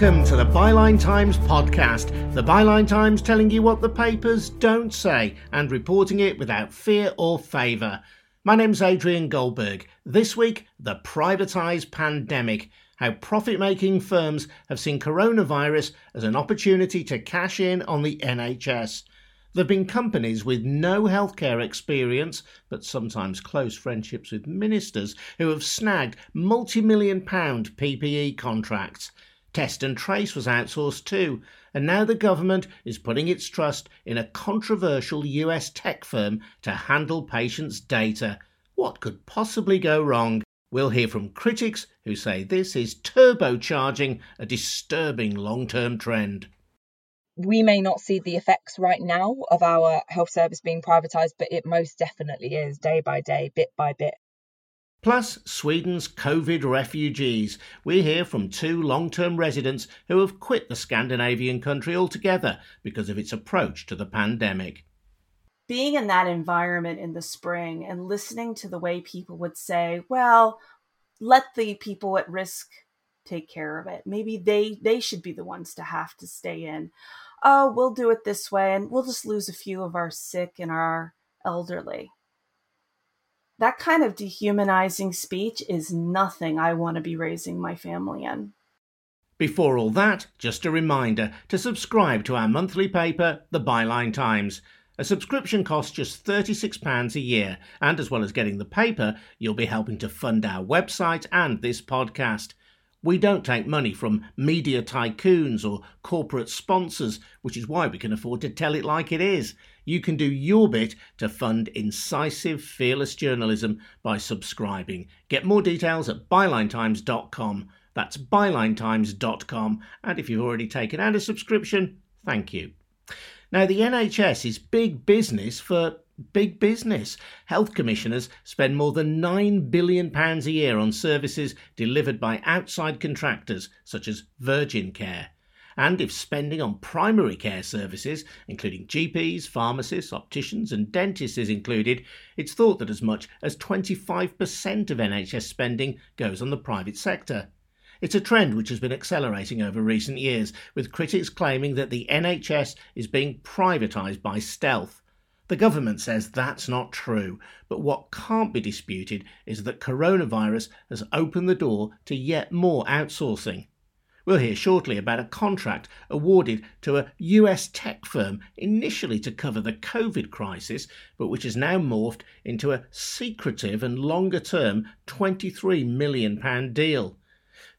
Welcome to the Byline Times podcast. The Byline Times telling you what the papers don't say and reporting it without fear or favour. My name's Adrian Goldberg. This week, the privatised pandemic. How profit making firms have seen coronavirus as an opportunity to cash in on the NHS. There have been companies with no healthcare experience, but sometimes close friendships with ministers, who have snagged multi million pound PPE contracts. Test and Trace was outsourced too, and now the government is putting its trust in a controversial US tech firm to handle patients' data. What could possibly go wrong? We'll hear from critics who say this is turbocharging a disturbing long term trend. We may not see the effects right now of our health service being privatised, but it most definitely is day by day, bit by bit. Plus, Sweden's COVID refugees. We hear from two long term residents who have quit the Scandinavian country altogether because of its approach to the pandemic. Being in that environment in the spring and listening to the way people would say, well, let the people at risk take care of it. Maybe they they should be the ones to have to stay in. Oh, we'll do it this way and we'll just lose a few of our sick and our elderly that kind of dehumanizing speech is nothing I want to be raising my family in. Before all that, just a reminder to subscribe to our monthly paper, The Byline Times. A subscription costs just £36 a year, and as well as getting the paper, you'll be helping to fund our website and this podcast. We don't take money from media tycoons or corporate sponsors, which is why we can afford to tell it like it is. You can do your bit to fund incisive, fearless journalism by subscribing. Get more details at bylinetimes.com. That's bylinetimes.com. And if you've already taken out a subscription, thank you. Now, the NHS is big business for big business. Health commissioners spend more than £9 billion a year on services delivered by outside contractors such as Virgin Care. And if spending on primary care services, including GPs, pharmacists, opticians, and dentists, is included, it's thought that as much as 25% of NHS spending goes on the private sector. It's a trend which has been accelerating over recent years, with critics claiming that the NHS is being privatised by stealth. The government says that's not true, but what can't be disputed is that coronavirus has opened the door to yet more outsourcing. We'll hear shortly about a contract awarded to a US tech firm initially to cover the COVID crisis, but which has now morphed into a secretive and longer term £23 million deal.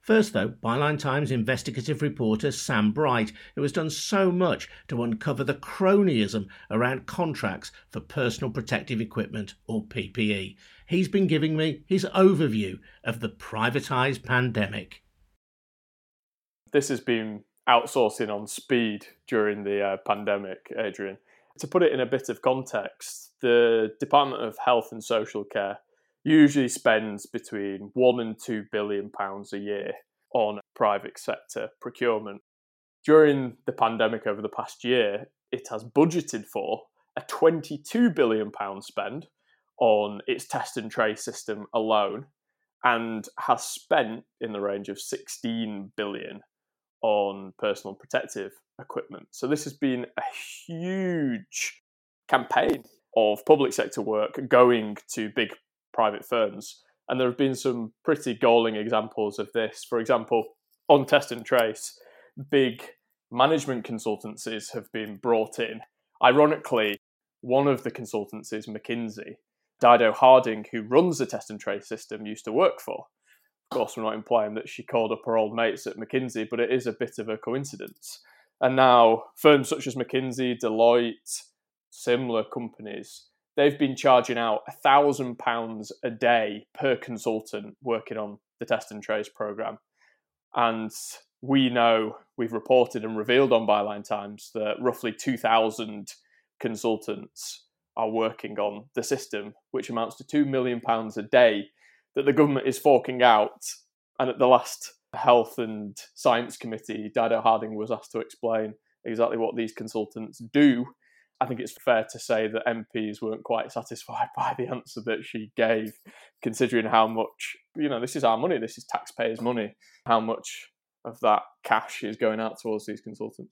First, though, Byline Times investigative reporter Sam Bright, who has done so much to uncover the cronyism around contracts for personal protective equipment or PPE. He's been giving me his overview of the privatised pandemic. This has been outsourcing on speed during the uh, pandemic, Adrian. To put it in a bit of context, the Department of Health and Social Care usually spends between one and two billion pounds a year on private sector procurement. During the pandemic over the past year, it has budgeted for a 22 billion pound spend on its test and trace system alone and has spent in the range of 16 billion on personal protective equipment. So this has been a huge campaign of public sector work going to big private firms. And there have been some pretty galling examples of this. For example, on Test and Trace, big management consultancies have been brought in. Ironically, one of the consultancies, McKinsey, Dido Harding, who runs the Test and Trace system, used to work for. Course, we're not implying that she called up her old mates at McKinsey, but it is a bit of a coincidence. And now, firms such as McKinsey, Deloitte, similar companies they've been charging out a thousand pounds a day per consultant working on the test and trace program. And we know we've reported and revealed on Byline Times that roughly 2,000 consultants are working on the system, which amounts to £2 million a day that the government is forking out. And at the last Health and Science Committee, Dido Harding was asked to explain exactly what these consultants do I think it's fair to say that MPs weren't quite satisfied by the answer that she gave, considering how much, you know, this is our money, this is taxpayers' money, how much of that cash is going out towards these consultants.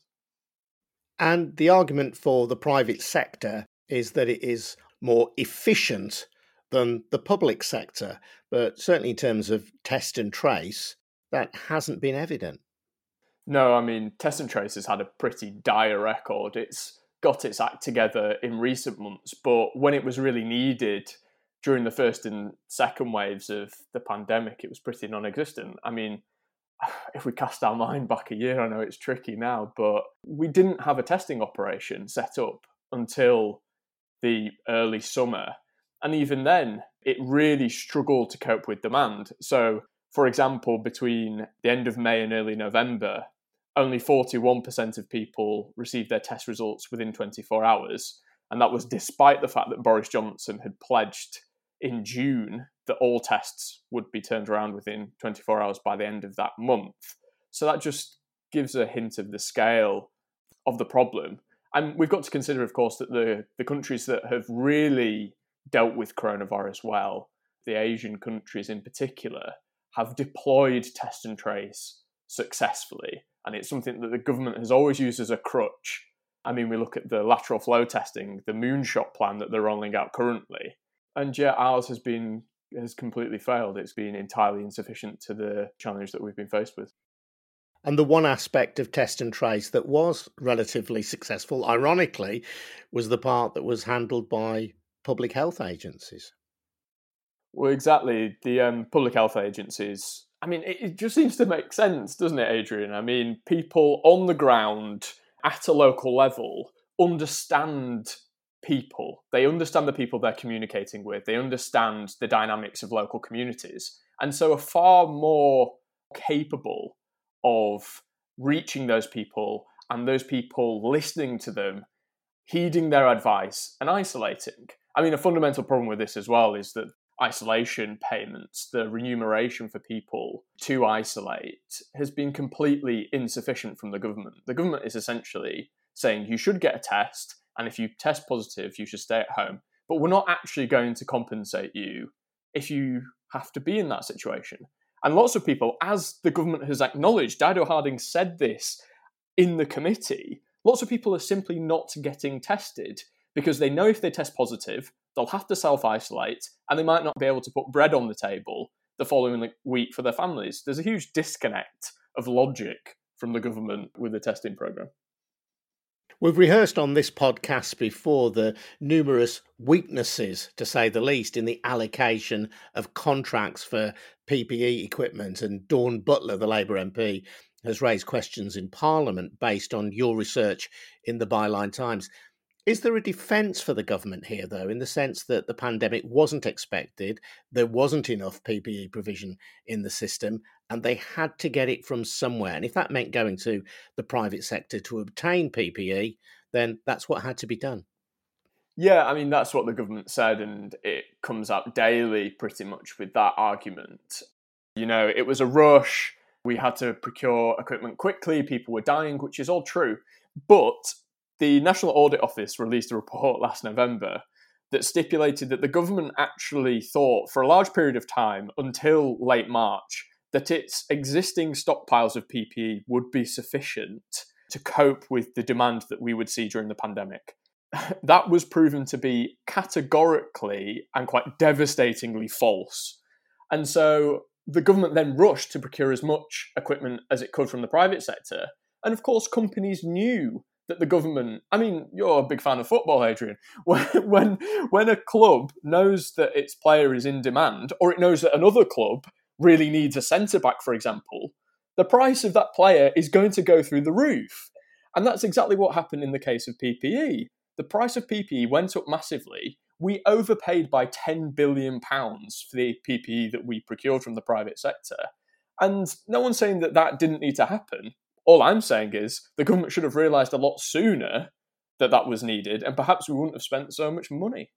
And the argument for the private sector is that it is more efficient than the public sector. But certainly in terms of test and trace, that hasn't been evident. No, I mean, test and trace has had a pretty dire record. It's got its act together in recent months, but when it was really needed during the first and second waves of the pandemic, it was pretty non existent. I mean, if we cast our mind back a year, I know it's tricky now, but we didn't have a testing operation set up until the early summer. And even then, it really struggled to cope with demand. So, for example, between the end of May and early November, only 41% of people received their test results within 24 hours. And that was despite the fact that Boris Johnson had pledged in June that all tests would be turned around within 24 hours by the end of that month. So that just gives a hint of the scale of the problem. And we've got to consider, of course, that the, the countries that have really dealt with coronavirus well, the Asian countries in particular, have deployed test and trace successfully. And it's something that the government has always used as a crutch. I mean, we look at the lateral flow testing, the moonshot plan that they're rolling out currently and yet ours has been has completely failed. It's been entirely insufficient to the challenge that we've been faced with. And the one aspect of test and trace that was relatively successful, ironically, was the part that was handled by public health agencies. Well, exactly. The um, public health agencies, I mean, it, it just seems to make sense, doesn't it, Adrian? I mean, people on the ground at a local level understand people. They understand the people they're communicating with. They understand the dynamics of local communities. And so are far more capable of reaching those people and those people listening to them, heeding their advice and isolating. I mean, a fundamental problem with this as well is that isolation payments, the remuneration for people to isolate, has been completely insufficient from the government. The government is essentially saying you should get a test and if you test positive, you should stay at home. But we're not actually going to compensate you if you have to be in that situation. And lots of people, as the government has acknowledged, Dido Harding said this in the committee, lots of people are simply not getting tested because they know if they test positive, they'll have to self isolate and they might not be able to put bread on the table the following week for their families. There's a huge disconnect of logic from the government with the testing program. We've rehearsed on this podcast before the numerous weaknesses, to say the least, in the allocation of contracts for PPE equipment. And Dawn Butler, the Labour MP, has raised questions in Parliament based on your research in the Byline Times. Is there a defence for the government here, though, in the sense that the pandemic wasn't expected, there wasn't enough PPE provision in the system, and they had to get it from somewhere? And if that meant going to the private sector to obtain PPE, then that's what had to be done. Yeah, I mean, that's what the government said, and it comes up daily pretty much with that argument. You know, it was a rush. We had to procure equipment quickly. People were dying, which is all true. But the National Audit Office released a report last November that stipulated that the government actually thought for a large period of time until late March that its existing stockpiles of PPE would be sufficient to cope with the demand that we would see during the pandemic. that was proven to be categorically and quite devastatingly false. And so the government then rushed to procure as much equipment as it could from the private sector. And of course, companies knew that the government i mean you're a big fan of football adrian. When when when a club knows that its player is in demand or it knows that another club really needs a centre back for example the price of that player is going to go through the roof. And that's exactly what happened in the case of ppe the price of ppe went up massively. We overpaid by 10 billion pounds for the ppe that we procured from the private sector. And no one's saying that that didn't need to happen all I'm saying is the government should have realised a lot sooner that that was needed, and perhaps we wouldn't have spent so much money.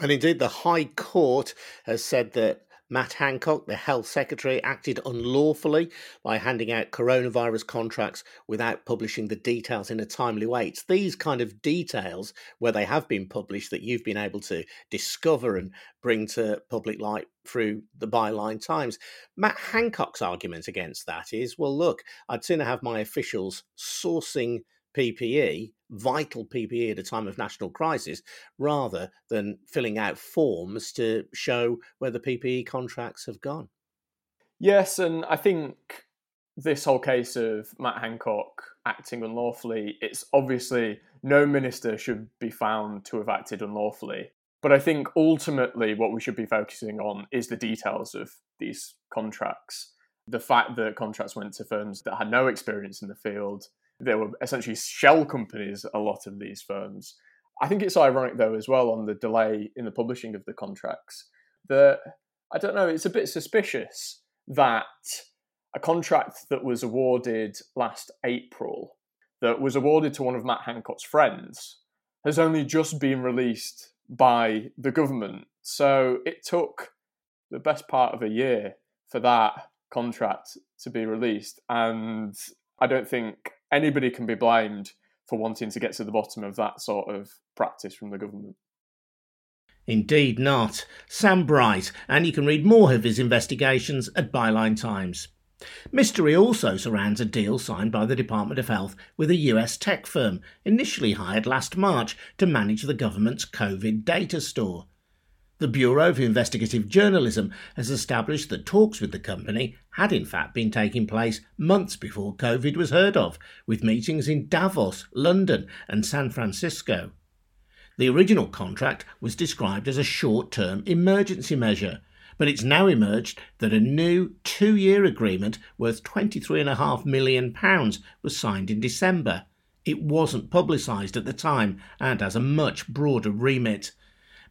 And indeed, the High Court has said that Matt Hancock, the health secretary, acted unlawfully by handing out coronavirus contracts without publishing the details in a timely way. It's these kind of details where they have been published that you've been able to discover and bring to public light through the byline times. Matt Hancock's argument against that is well, look, I'd sooner have my officials sourcing PPE, vital PPE at a time of national crisis, rather than filling out forms to show where the PPE contracts have gone. Yes, and I think this whole case of Matt Hancock acting unlawfully, it's obviously no minister should be found to have acted unlawfully. But I think ultimately what we should be focusing on is the details of these contracts. The fact that contracts went to firms that had no experience in the field, there were essentially shell companies, a lot of these firms. I think it's ironic, though, as well, on the delay in the publishing of the contracts, that I don't know, it's a bit suspicious that a contract that was awarded last April, that was awarded to one of Matt Hancock's friends, has only just been released by the government. So it took the best part of a year for that contract to be released. And I don't think anybody can be blamed for wanting to get to the bottom of that sort of practice from the government. Indeed not. Sam Bright, and you can read more of his investigations at Byline Times. Mystery also surrounds a deal signed by the Department of Health with a US tech firm, initially hired last March to manage the government's COVID data store. The Bureau of Investigative Journalism has established that talks with the company had in fact been taking place months before COVID was heard of, with meetings in Davos, London, and San Francisco. The original contract was described as a short term emergency measure, but it's now emerged that a new two year agreement worth £23.5 million was signed in December. It wasn't publicised at the time and has a much broader remit.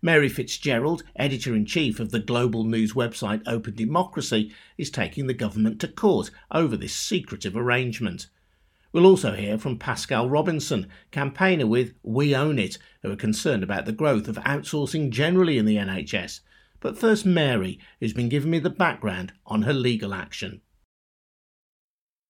Mary Fitzgerald, editor in chief of the global news website Open Democracy, is taking the government to court over this secretive arrangement. We'll also hear from Pascale Robinson, campaigner with We Own It, who are concerned about the growth of outsourcing generally in the NHS. But first, Mary, who's been giving me the background on her legal action.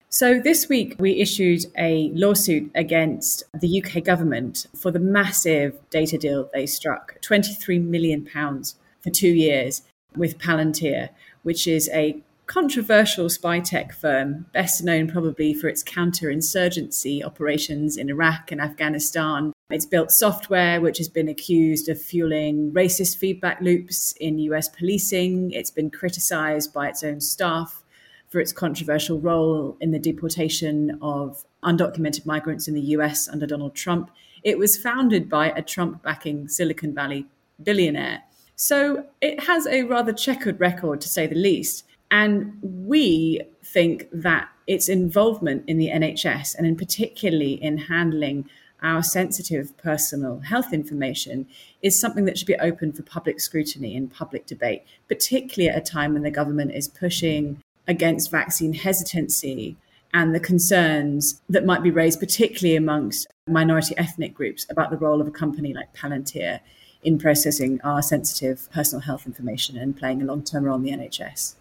So, this week we issued a lawsuit against the UK government for the massive data deal they struck £23 million for two years with Palantir, which is a controversial spy tech firm, best known probably for its counterinsurgency operations in Iraq and Afghanistan. It's built software which has been accused of fueling racist feedback loops in US policing. It's been criticized by its own staff for its controversial role in the deportation of undocumented migrants in the US under Donald Trump. It was founded by a Trump backing Silicon Valley billionaire. So it has a rather checkered record, to say the least. And we think that its involvement in the NHS, and in particularly in handling our sensitive personal health information, is something that should be open for public scrutiny and public debate, particularly at a time when the government is pushing against vaccine hesitancy and the concerns that might be raised, particularly amongst minority ethnic groups, about the role of a company like Palantir in processing our sensitive personal health information and playing a long term role in the NHS.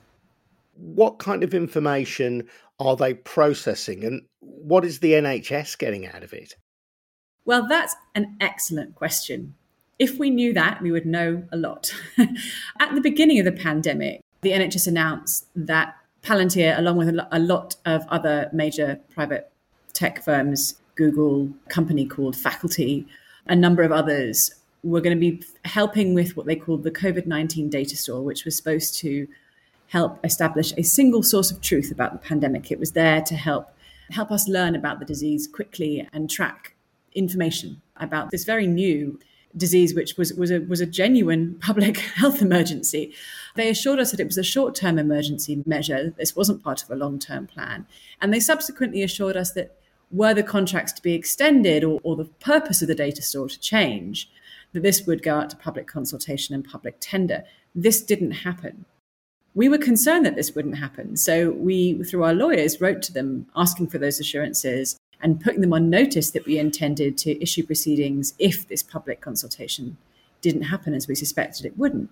What kind of information are they processing and what is the NHS getting out of it? Well, that's an excellent question. If we knew that, we would know a lot. At the beginning of the pandemic, the NHS announced that Palantir, along with a lot of other major private tech firms, Google, company called Faculty, a number of others, were going to be helping with what they called the COVID 19 data store, which was supposed to help establish a single source of truth about the pandemic. It was there to help help us learn about the disease quickly and track information about this very new disease, which was, was, a, was a genuine public health emergency. They assured us that it was a short term emergency measure. This wasn't part of a long term plan. And they subsequently assured us that were the contracts to be extended or, or the purpose of the data store to change, that this would go out to public consultation and public tender. This didn't happen. We were concerned that this wouldn't happen. So we, through our lawyers, wrote to them asking for those assurances and putting them on notice that we intended to issue proceedings if this public consultation didn't happen as we suspected it wouldn't.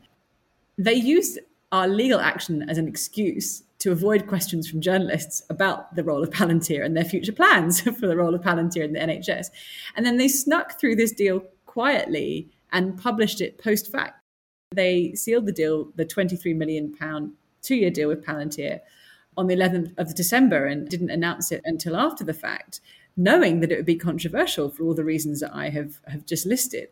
They used our legal action as an excuse to avoid questions from journalists about the role of Palantir and their future plans for the role of Palantir in the NHS. And then they snuck through this deal quietly and published it post fact. They sealed the deal, the 23 million pound two year deal with Palantir on the 11th of December and didn't announce it until after the fact, knowing that it would be controversial for all the reasons that I have, have just listed.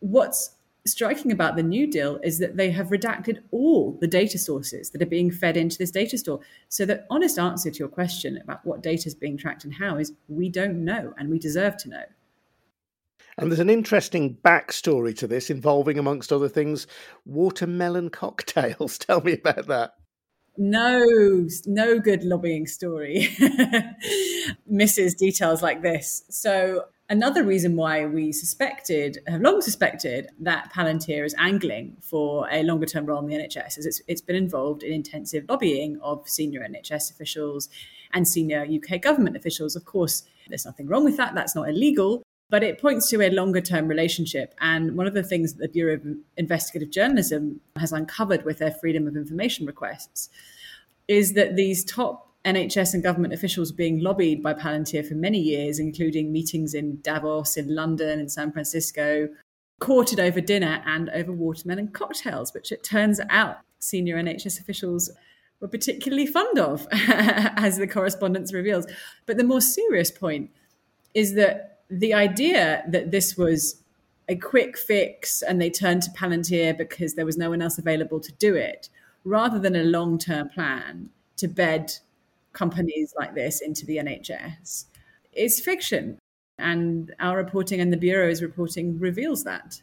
What's striking about the new deal is that they have redacted all the data sources that are being fed into this data store. So the honest answer to your question about what data is being tracked and how is we don't know and we deserve to know. And there's an interesting backstory to this involving, amongst other things, watermelon cocktails. Tell me about that. No, no good lobbying story misses details like this. So Another reason why we suspected, have long suspected, that Palantir is angling for a longer term role in the NHS is it's, it's been involved in intensive lobbying of senior NHS officials and senior UK government officials. Of course, there's nothing wrong with that, that's not illegal, but it points to a longer term relationship. And one of the things that the Bureau of Investigative Journalism has uncovered with their freedom of information requests is that these top NHS and government officials being lobbied by Palantir for many years, including meetings in Davos, in London, in San Francisco, courted over dinner and over watermelon cocktails, which it turns out senior NHS officials were particularly fond of, as the correspondence reveals. But the more serious point is that the idea that this was a quick fix and they turned to Palantir because there was no one else available to do it, rather than a long term plan to bed companies like this into the NHS is fiction. And our reporting and the Bureau's reporting reveals that.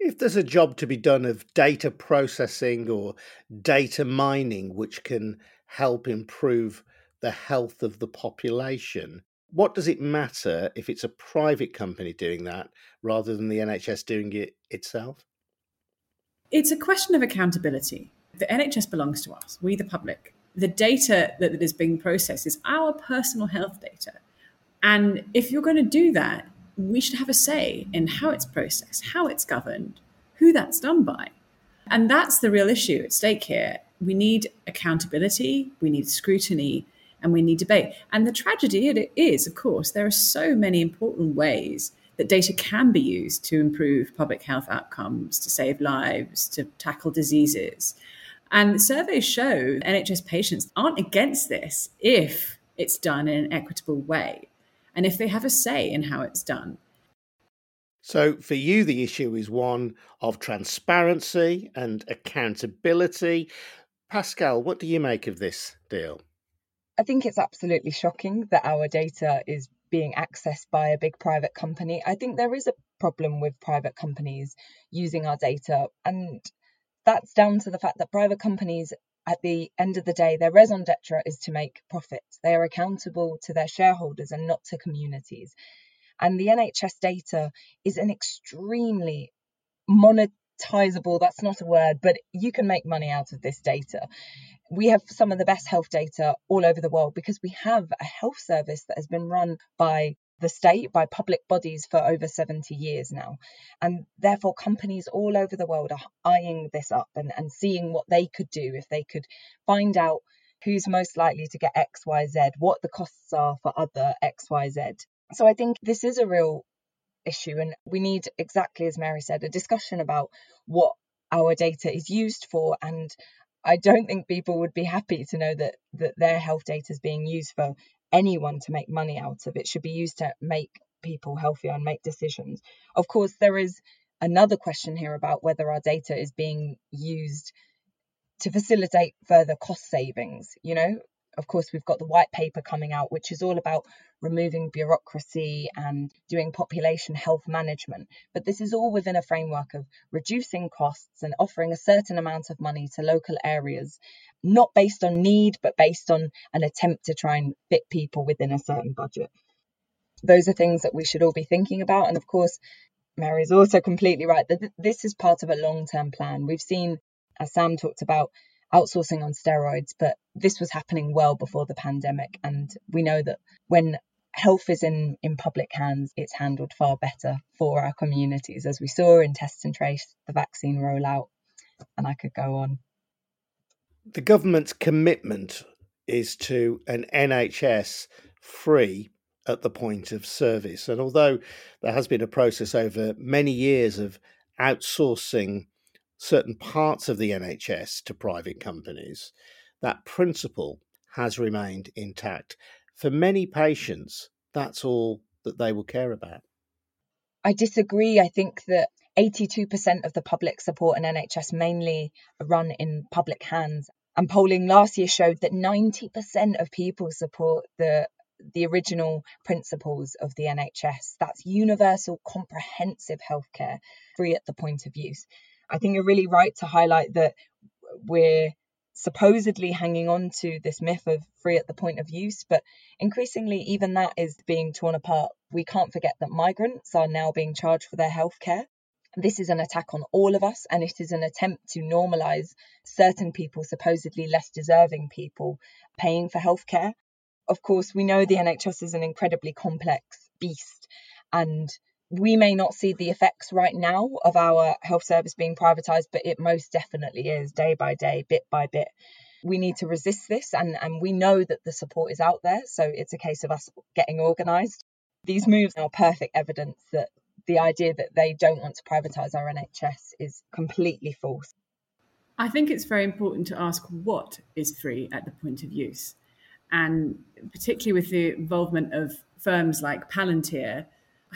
If there's a job to be done of data processing or data mining, which can help improve the health of the population, what does it matter if it's a private company doing that rather than the NHS doing it itself? It's a question of accountability. The NHS belongs to us, we the public the data that is being processed is our personal health data. And if you're going to do that, we should have a say in how it's processed, how it's governed, who that's done by. And that's the real issue at stake here. We need accountability, we need scrutiny, and we need debate. And the tragedy it is, of course, there are so many important ways that data can be used to improve public health outcomes, to save lives, to tackle diseases. And surveys show NHS patients aren't against this if it's done in an equitable way and if they have a say in how it's done. So, for you, the issue is one of transparency and accountability. Pascale, what do you make of this deal? I think it's absolutely shocking that our data is being accessed by a big private company. I think there is a problem with private companies using our data. And that's down to the fact that private companies at the end of the day, their raison d'etre is to make profits. They are accountable to their shareholders and not to communities. And the NHS data is an extremely monetizable, that's not a word, but you can make money out of this data. We have some of the best health data all over the world because we have a health service that has been run by the state by public bodies for over 70 years now. And therefore, companies all over the world are eyeing this up and, and seeing what they could do if they could find out who's most likely to get XYZ, what the costs are for other XYZ. So I think this is a real issue, and we need, exactly as Mary said, a discussion about what our data is used for and I don't think people would be happy to know that that their health data is being used for anyone to make money out of. It should be used to make people healthier and make decisions. Of course, there is another question here about whether our data is being used to facilitate further cost savings. You know, of course, we've got the white paper coming out, which is all about removing bureaucracy and doing population health management. But this is all within a framework of reducing costs and offering a certain amount of money to local areas not based on need, but based on an attempt to try and fit people within a certain budget. Those are things that we should all be thinking about. And of course, Mary is also completely right that this is part of a long term plan. We've seen, as Sam talked about, outsourcing on steroids, but this was happening well before the pandemic. And we know that when health is in, in public hands, it's handled far better for our communities, as we saw in test and trace, the vaccine rollout, and I could go on. The government's commitment is to an NHS free at the point of service. And although there has been a process over many years of outsourcing certain parts of the NHS to private companies, that principle has remained intact. For many patients, that's all that they will care about. I disagree. I think that 82% of the public support an NHS mainly run in public hands. And polling last year showed that 90% of people support the the original principles of the NHS. That's universal, comprehensive healthcare, free at the point of use. I think you're really right to highlight that we're supposedly hanging on to this myth of free at the point of use, but increasingly, even that is being torn apart. We can't forget that migrants are now being charged for their healthcare. This is an attack on all of us, and it is an attempt to normalize certain people, supposedly less deserving people, paying for healthcare. Of course, we know the NHS is an incredibly complex beast, and we may not see the effects right now of our health service being privatized, but it most definitely is day by day, bit by bit. We need to resist this, and, and we know that the support is out there. So it's a case of us getting organized. These moves are perfect evidence that the idea that they don't want to privatize our NHS is completely false. I think it's very important to ask what is free at the point of use. And particularly with the involvement of firms like Palantir,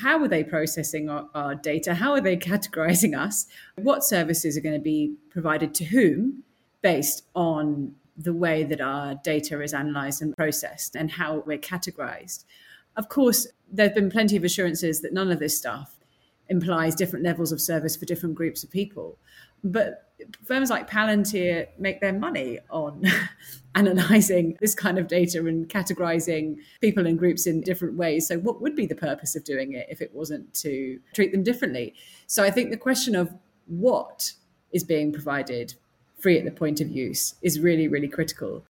how are they processing our, our, data? How are they categorizing us? What services are going to be provided to whom based on the way that our data is analyzed and processed and how we're categorized? Of course, there have been plenty of assurances that none of this stuff implies different levels of service for different groups of people. But firms like Palantir make their money on analyzing this kind of data and categorizing people and groups in different ways. So, what would be the purpose of doing it if it wasn't to treat them differently? So, I think the question of what is being provided free at the point of use is really, really critical.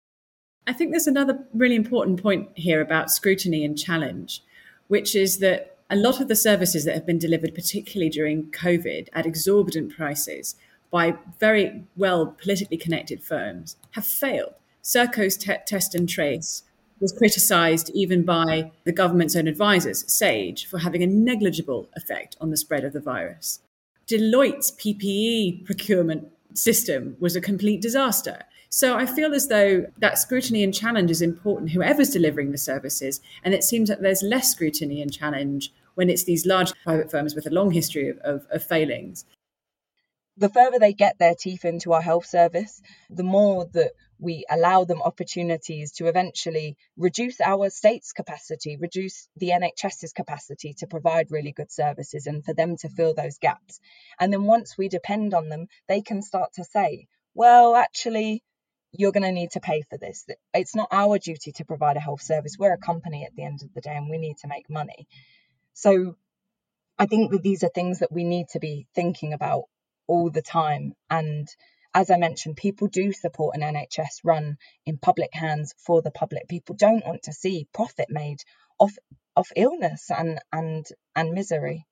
I think there's another really important point here about scrutiny and challenge, which is that a lot of the services that have been delivered, particularly during COVID, at exorbitant prices by very well politically connected firms have failed. Serco's te- test and trace was criticised even by the government's own advisors, SAGE, for having a negligible effect on the spread of the virus. Deloitte's PPE procurement system was a complete disaster. So I feel as though that scrutiny and challenge is important, whoever's delivering the services. And it seems that there's less scrutiny and challenge when it's these large private firms with a long history of, of, of failings the further they get their teeth into our health service, the more that we allow them opportunities to eventually reduce our state's capacity, reduce the NHS's capacity to provide really good services and for them to fill those gaps. And then once we depend on them, they can start to say, well, actually, you're going to need to pay for this. It's not our duty to provide a health service. We're a company at the end of the day and we need to make money. So I think that these are things that we need to be thinking about all the time. And as I mentioned, people do support an NHS run in public hands for the public. People don't want to see profit made off of illness and and and misery.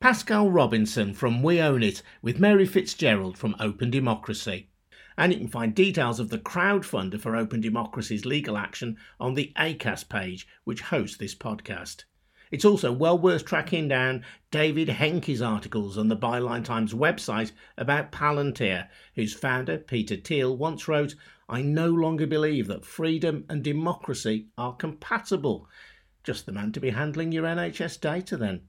Pascale Robinson from We Own It with Mary Fitzgerald from Open Democracy. And you can find details of the crowdfunder for Open Democracy's legal action on the Acast page, which hosts this podcast. It's also well worth tracking down David Hencke's articles on the Byline Times website about Palantir, whose founder, Peter Thiel, once wrote, I no longer believe that freedom and democracy are compatible. Just the man to be handling your NHS data then.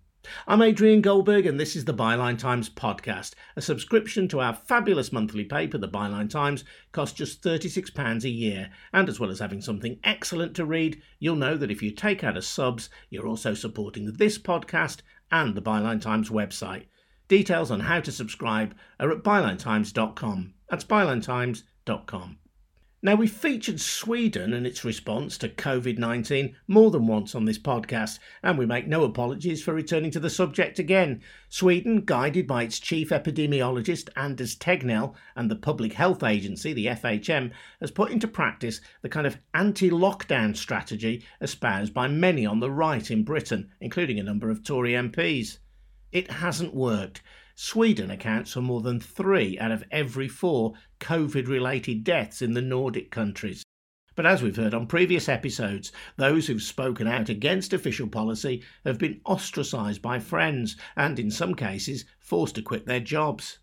I'm Adrian Goldberg, and this is the Byline Times podcast. A subscription to our fabulous monthly paper, the Byline Times, costs just £36 a year. And as well as having something excellent to read, you'll know that if you take out a subs, you're also supporting this podcast and the Byline Times website. Details on how to subscribe are at bylinetimes.com. That's bylinetimes.com. Now, we've featured Sweden and its response to COVID 19 more than once on this podcast, and we make no apologies for returning to the subject again. Sweden, guided by its chief epidemiologist Anders Tegnell and the Public Health Agency, the FHM, has put into practice the kind of anti lockdown strategy espoused by many on the right in Britain, including a number of Tory MPs. It hasn't worked. Sweden accounts for more than three out of every four COVID related deaths in the Nordic countries. But as we've heard on previous episodes, those who've spoken out against official policy have been ostracised by friends and, in some cases, forced to quit their jobs.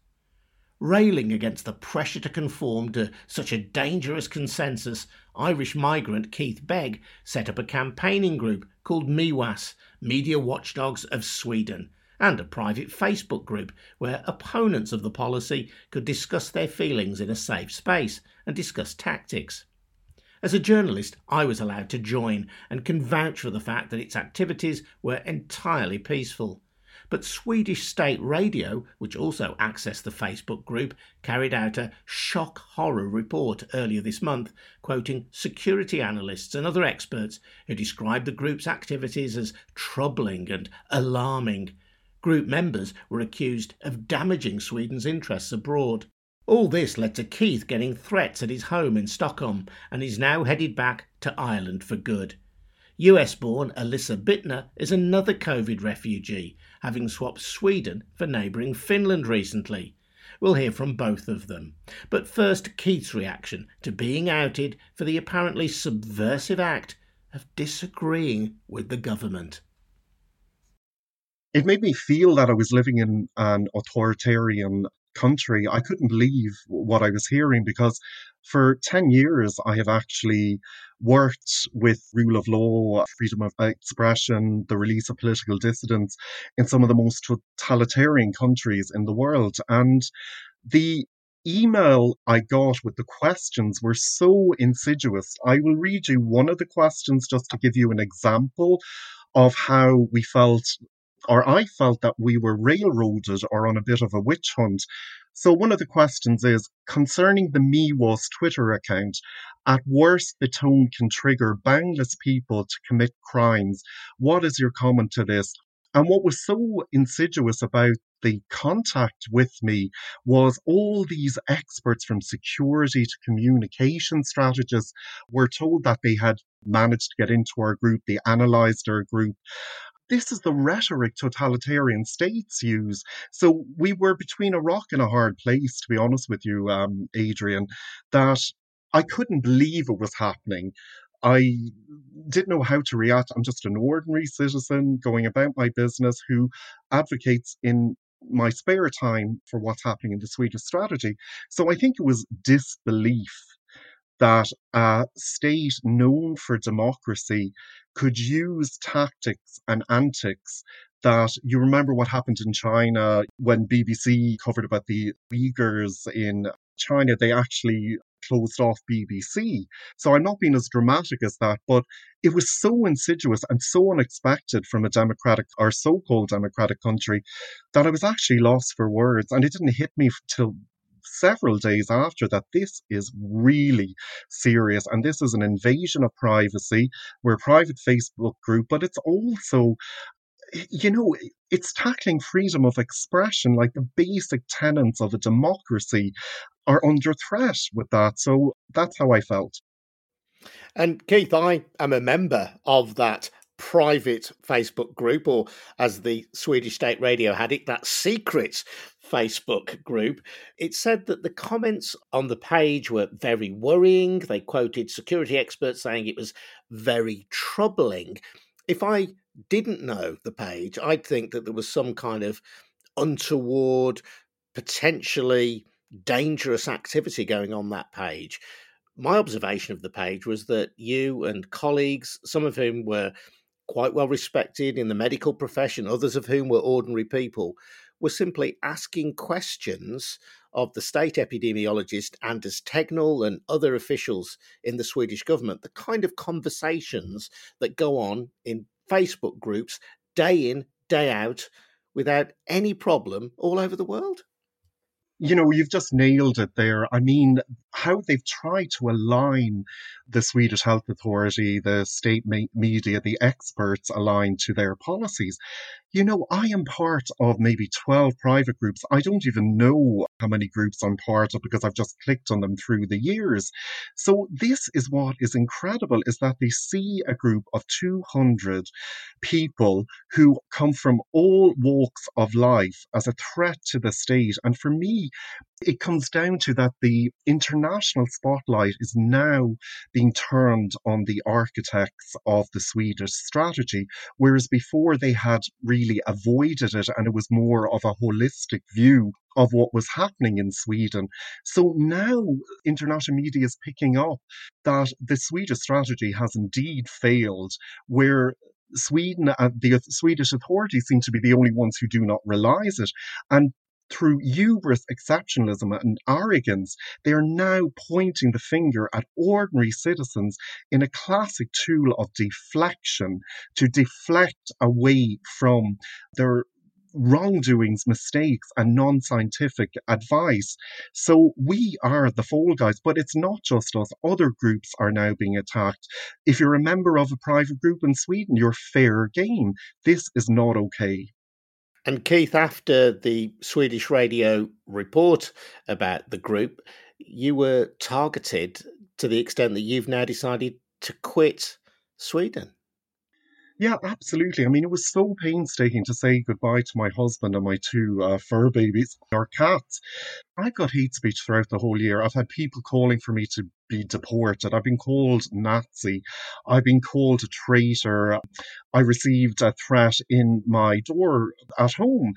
Railing against the pressure to conform to such a dangerous consensus, Irish migrant Keith Begg set up a campaigning group called MIWAS, Media Watchdogs of Sweden, and a private Facebook group where opponents of the policy could discuss their feelings in a safe space and discuss tactics. As a journalist, I was allowed to join and can vouch for the fact that its activities were entirely peaceful. But Swedish State Radio, which also accessed the Facebook group, carried out a shock horror report earlier this month, quoting security analysts and other experts who described the group's activities as troubling and alarming. Group members were accused of damaging Sweden's interests abroad. All this led to Keith getting threats at his home in Stockholm and is now headed back to Ireland for good. US born Alyssa Bittner is another COVID refugee, having swapped Sweden for neighbouring Finland recently. We'll hear from both of them. But first, Keith's reaction to being outed for the apparently subversive act of disagreeing with the government. It made me feel that I was living in an authoritarian country. I couldn't believe what I was hearing because for 10 years I have actually worked with rule of law, freedom of expression, the release of political dissidents in some of the most totalitarian countries in the world. And the email I got with the questions were so insidious. I will read you one of the questions just to give you an example of how we felt or I felt that we were railroaded or on a bit of a witch hunt. So one of the questions is concerning the Me Was Twitter account. At worst, the tone can trigger boundless people to commit crimes. What is your comment to this? And what was so insidious about the contact with me was all these experts from security to communication strategists were told that they had managed to get into our group, they analyzed our group, this is the rhetoric totalitarian states use. So we were between a rock and a hard place, to be honest with you, um, Adrian, that I couldn't believe it was happening. I didn't know how to react. I'm just an ordinary citizen going about my business who advocates in my spare time for what's happening in the Swedish strategy. So I think it was disbelief that a state known for democracy could use tactics and antics that you remember what happened in China when BBC covered about the Uyghurs in China, they actually closed off BBC. So I'm not being as dramatic as that, but it was so insidious and so unexpected from a democratic or so called democratic country that I was actually lost for words. And it didn't hit me till several days after that this is really serious and this is an invasion of privacy. We're a private Facebook group, but it's also you know, it's tackling freedom of expression, like the basic tenets of a democracy are under threat with that. So that's how I felt. And Keith, I am a member of that private Facebook group, or as the Swedish State Radio had it, that secret Facebook group. It said that the comments on the page were very worrying. They quoted security experts saying it was very troubling. If I didn't know the page, I'd think that there was some kind of untoward, potentially dangerous activity going on that page. My observation of the page was that you and colleagues, some of whom were quite well respected in the medical profession, others of whom were ordinary people, were simply asking questions of the state epidemiologist Anders Tegnell and other officials in the Swedish government, the kind of conversations that go on in Facebook groups day in, day out, without any problem all over the world you know, you've just nailed it there. I mean, how they've tried to align the Swedish Health Authority, the state media, the experts aligned to their policies. You know, I am part of maybe 12 private groups. I don't even know how many groups I'm part of because I've just clicked on them through the years. So this is what is incredible is that they see a group of 200 people who come from all walks of life as a threat to the state. And for me, it comes down to that the international spotlight is now being turned on the architects of the Swedish strategy, whereas before they had really avoided it and it was more of a holistic view of what was happening in Sweden. So now international media is picking up that the Swedish strategy has indeed failed, where Sweden, uh, the Swedish authorities seem to be the only ones who do not realize it. And through hubris, exceptionalism, and arrogance, they are now pointing the finger at ordinary citizens in a classic tool of deflection to deflect away from their wrongdoings, mistakes, and non scientific advice. So we are the fall guys, but it's not just us. Other groups are now being attacked. If you're a member of a private group in Sweden, you're fair game. This is not okay. And Keith, after the Swedish radio report about the group, you were targeted to the extent that you've now decided to quit Sweden. Yeah, absolutely. I mean, it was so painstaking to say goodbye to my husband and my two uh, fur babies, our cats. I've got hate speech throughout the whole year. I've had people calling for me to be deported. I've been called Nazi. I've been called a traitor. I received a threat in my door at home.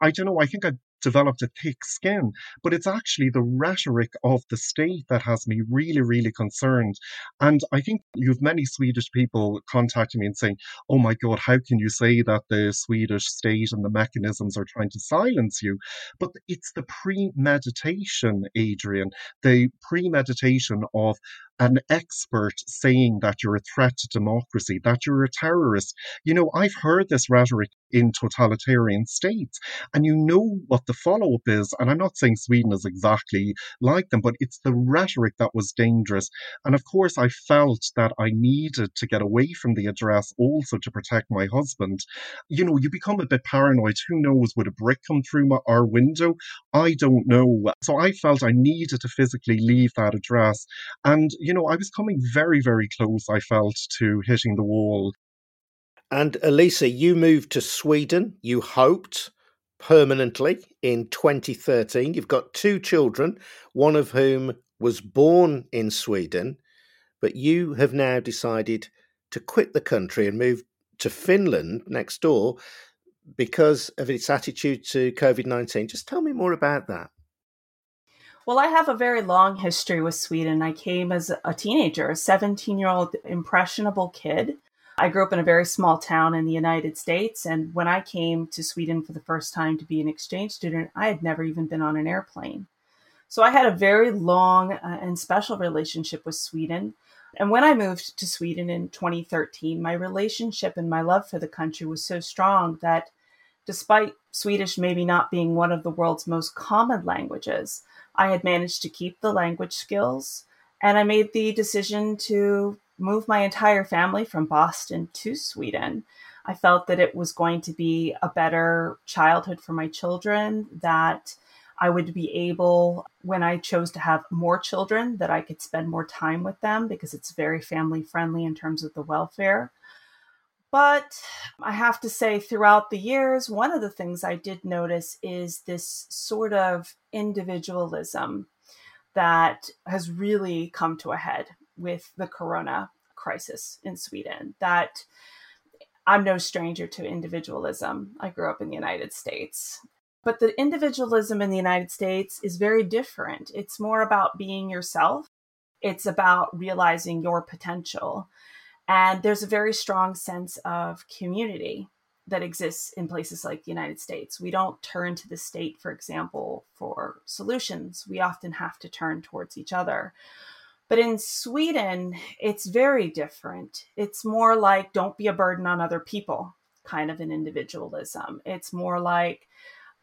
I don't know. I think I developed a thick skin. But it's actually the rhetoric of the state that has me really, really concerned. And I think you have many Swedish people contacting me and saying, oh my God, how can you say that the Swedish state and the mechanisms are trying to silence you? But it's the premeditation, Adrian, the premeditation of an expert saying that you're a threat to democracy, that you're a terrorist. You know, I've heard this rhetoric in totalitarian states, and you know what the follow up is. And I'm not saying Sweden is exactly like them, but it's the rhetoric that was dangerous. And of course, I felt that I needed to get away from the address also to protect my husband. You know, you become a bit paranoid. Who knows, would a brick come through my, our window? I don't know. So I felt I needed to physically leave that address. And, you know, I was coming very, very close, I felt, to hitting the wall. And Alyssa, you moved to Sweden, you hoped permanently in 2013. You've got two children, one of whom was born in Sweden, but you have now decided to quit the country and move to Finland next door because of its attitude to COVID 19. Just tell me more about that. Well, I have a very long history with Sweden. I came as a teenager, a 17 year old impressionable kid. I grew up in a very small town in the United States. And when I came to Sweden for the first time to be an exchange student, I had never even been on an airplane. So I had a very long uh, and special relationship with Sweden. And when I moved to Sweden in 2013, my relationship and my love for the country was so strong that despite Swedish maybe not being one of the world's most common languages, I had managed to keep the language skills. And I made the decision to move my entire family from Boston to Sweden. I felt that it was going to be a better childhood for my children, that I would be able, when I chose to have more children, that I could spend more time with them because it's very family friendly in terms of the welfare. But I have to say, throughout the years, one of the things I did notice is this sort of individualism that has really come to a head with the corona crisis in Sweden. That I'm no stranger to individualism. I grew up in the United States. But the individualism in the United States is very different. It's more about being yourself, it's about realizing your potential. And there's a very strong sense of community that exists in places like the United States. We don't turn to the state, for example, for solutions. We often have to turn towards each other. But in Sweden, it's very different. It's more like don't be a burden on other people kind of an individualism. It's more like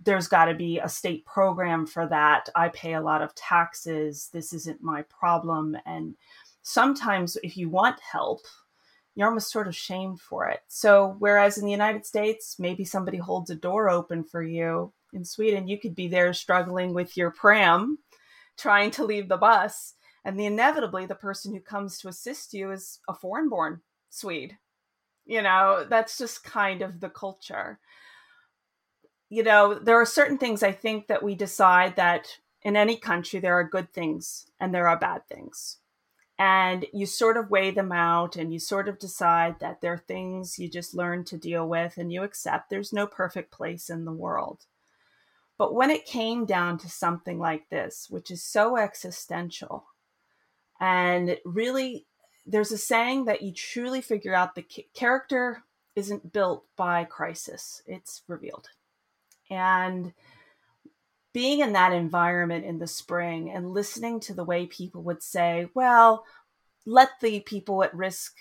there's got to be a state program for that. I pay a lot of taxes. This isn't my problem. And sometimes, if you want help, you're almost sort of shamed for it. So, whereas in the United States, maybe somebody holds a door open for you, in Sweden, you could be there struggling with your pram, trying to leave the bus. And the inevitably, the person who comes to assist you is a foreign born Swede. You know, that's just kind of the culture. You know, there are certain things I think that we decide that in any country there are good things and there are bad things and you sort of weigh them out and you sort of decide that there are things you just learn to deal with and you accept there's no perfect place in the world. But when it came down to something like this, which is so existential, and really, there's a saying that you truly figure out the character isn't built by crisis, it's revealed. And being in that environment in the spring and listening to the way people would say, well, let the people at risk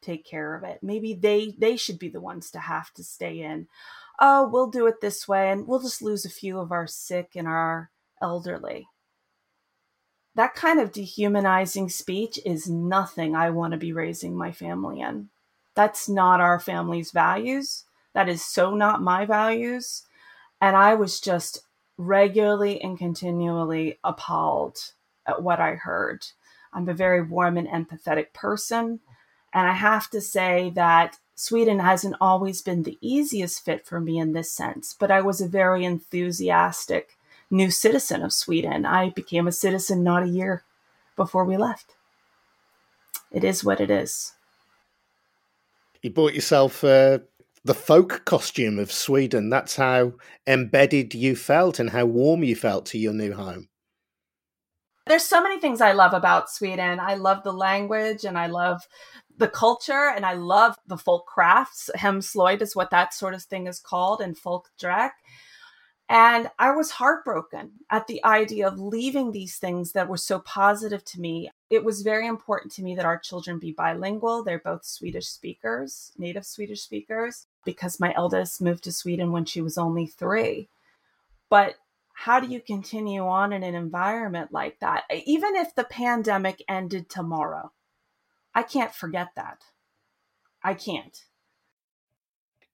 take care of it. Maybe they they should be the ones to have to stay in. Oh, we'll do it this way and we'll just lose a few of our sick and our elderly. That kind of dehumanizing speech is nothing I want to be raising my family in. That's not our family's values. That is so not my values. And I was just regularly and continually appalled at what I heard. I'm a very warm and empathetic person. And I have to say that Sweden hasn't always been the easiest fit for me in this sense, but I was a very enthusiastic new citizen of Sweden. I became a citizen not a year before we left. It is what it is. You bought yourself uh, the folk costume of Sweden. That's how embedded you felt and how warm you felt to your new home. There's so many things I love about Sweden. I love the language and I love the culture and I love the folk crafts. Hemslöjd is what that sort of thing is called and folk drag. And I was heartbroken at the idea of leaving these things that were so positive to me. It was very important to me that our children be bilingual. They're both Swedish speakers, native Swedish speakers, because my eldest moved to Sweden when she was only three. But how do you continue on in an environment like that? Even if the pandemic ended tomorrow, I can't forget that. I can't.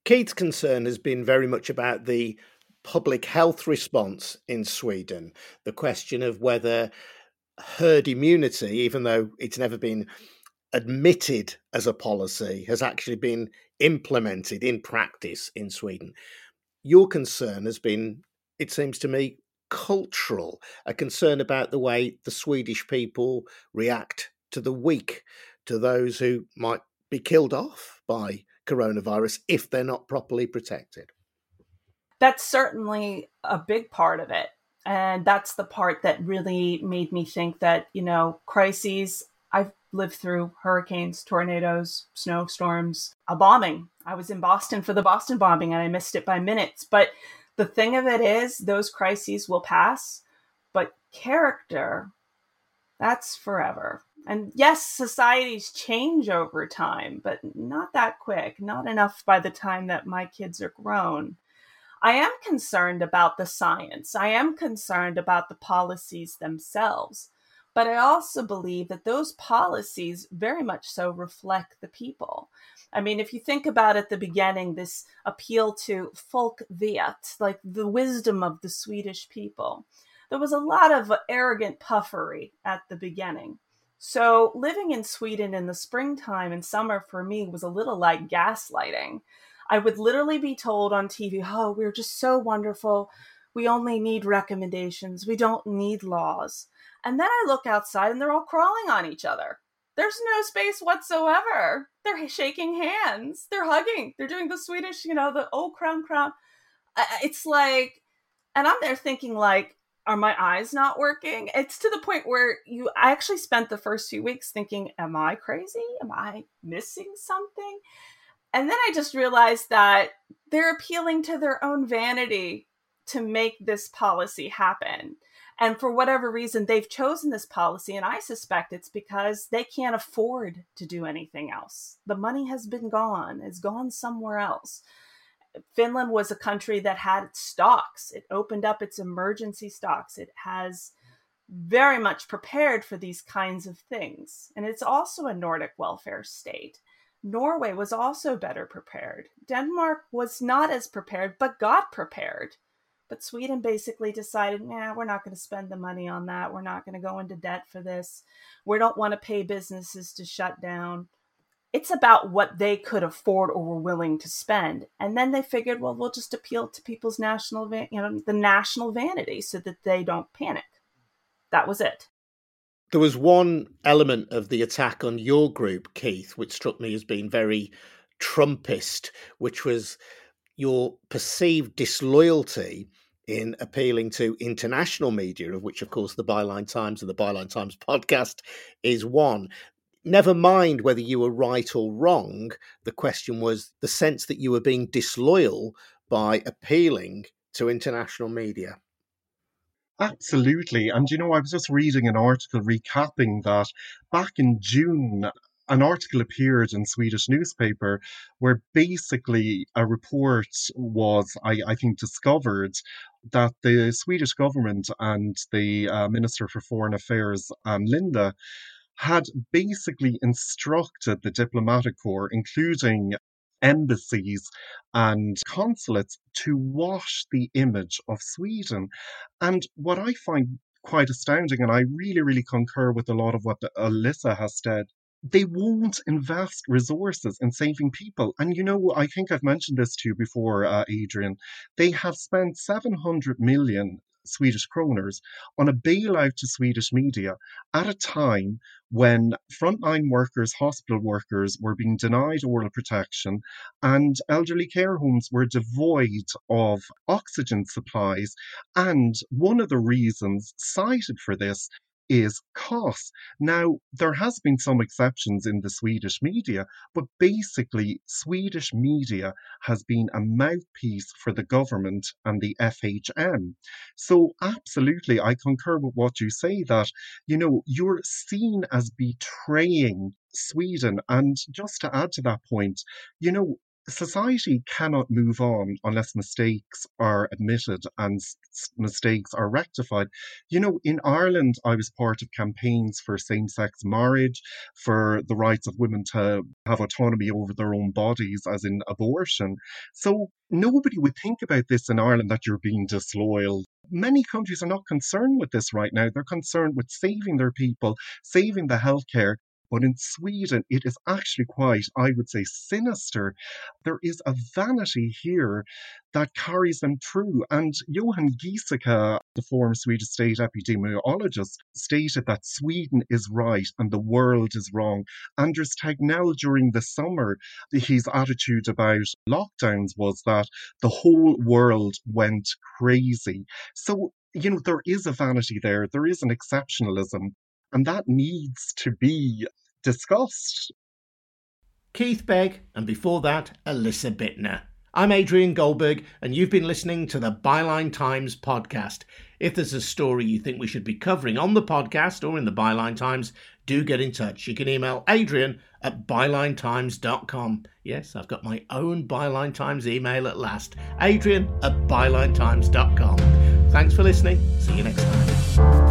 Kate's concern has been very much about the public health response in Sweden, the question of whether herd immunity, even though it's never been admitted as a policy, has actually been implemented in practice in Sweden. Your concern has been, it seems to me, cultural, a concern about the way the Swedish people react to the weak, to those who might be killed off by coronavirus if they're not properly protected that's certainly a big part of it. And that's the part that really made me think that, you know, crises, I've lived through hurricanes, tornadoes, snowstorms, a bombing. I was in Boston for the Boston bombing and I missed it by minutes. But the thing of it is, those crises will pass, but character, that's forever. And yes, societies change over time, but not that quick, not enough by the time that my kids are grown. I am concerned about the science. I am concerned about the policies themselves. But I also believe that those policies very much so reflect the people. I mean, if you think about at the beginning, this appeal to folk vet, like the wisdom of the Swedish people, there was a lot of arrogant puffery at the beginning. So living in Sweden in the springtime and summer for me was a little like gaslighting. I would literally be told on TV, oh, we're just so wonderful. We only need recommendations. We don't need laws. And then I look outside and they're all crawling on each other. There's no space whatsoever. They're shaking hands. They're hugging. They're doing the Swedish, you know, the oh crown crown. It's like, and I'm there thinking like, are my eyes not working? It's to the point where you I actually spent the first few weeks thinking, am I crazy? Am I missing something? And then I just realized that they're appealing to their own vanity to make this policy happen. And for whatever reason, they've chosen this policy. And I suspect it's because they can't afford to do anything else. The money has been gone, it's gone somewhere else. Finland was a country that had stocks. It opened up its emergency stocks. It has very much prepared for these kinds of things. And it's also a Nordic welfare state Norway was also better prepared. Denmark was not as prepared, but got prepared. But Sweden basically decided, nah, we're not going to spend the money on that. We're not going to go into debt for this. We don't want to pay businesses to shut down. It's about what they could afford or were willing to spend. And then they figured, well, we'll just appeal to people's national, you know, the national vanity so that they don't panic. That was it. There was one element of the attack on your group, Keith, which struck me as being very Trumpist, which was your perceived disloyalty in appealing to international media, of which, of course, the Byline Times and the Byline Times podcast is one. Never mind whether you were right or wrong, the question was the sense that you were being disloyal by appealing to international media. Absolutely. And you know, I was just reading an article recapping that back in June, an article appeared in Swedish newspaper where basically a report was, I, I think, discovered that the Swedish government and the uh, Minister for Foreign Affairs, Ann Linde, had basically instructed the diplomatic corps, including embassies and consulates, to wash the image of Sweden. And what I find quite astounding, and I really, really concur with a lot of what Alyssa has said, they won't invest resources in saving people. And you know, I think I've mentioned this to you before, uh, Adrian. They have spent 700 million Swedish kroners on a bailout to Swedish media at a time when frontline workers, hospital workers were being denied oral protection and elderly care homes were devoid of oxygen supplies. And one of the reasons cited for this is costs. Now, there has been some exceptions in the Swedish media, but basically, Swedish media has been a mouthpiece for the government and the FHM. So, absolutely, I concur with what you say that, you know, you're seen as betraying Sweden. And just to add to that point, you know, society cannot move on unless mistakes are admitted and s- mistakes are rectified. You know, in Ireland, I was part of campaigns for same sex marriage, for the rights of women to have autonomy over their own bodies, as in abortion. So nobody would think about this in Ireland that you're being disloyal. Many countries are not concerned with this right now. They're concerned with saving their people, saving the healthcare, but in Sweden, it is actually quite, I would say, sinister. There is a vanity here that carries them through. And Johan Giesecke, the former Swedish state epidemiologist, stated that Sweden is right and the world is wrong. Anders Tegnell, during the summer, his attitude about lockdowns was that the whole world went crazy. So you know, there is a vanity there, there is an exceptionalism, and that needs to be discussed. Keith Begg, and before that, Alyssa Bittner. I'm Adrian Goldberg, and you've been listening to the Byline Times podcast. If there's a story you think we should be covering on the podcast or in the Byline Times, do get in touch. You can email adrian at bylinetimes.com. Yes, I've got my own Byline Times email at last. Adrian at bylinetimes.com. Thanks for listening. See you next time.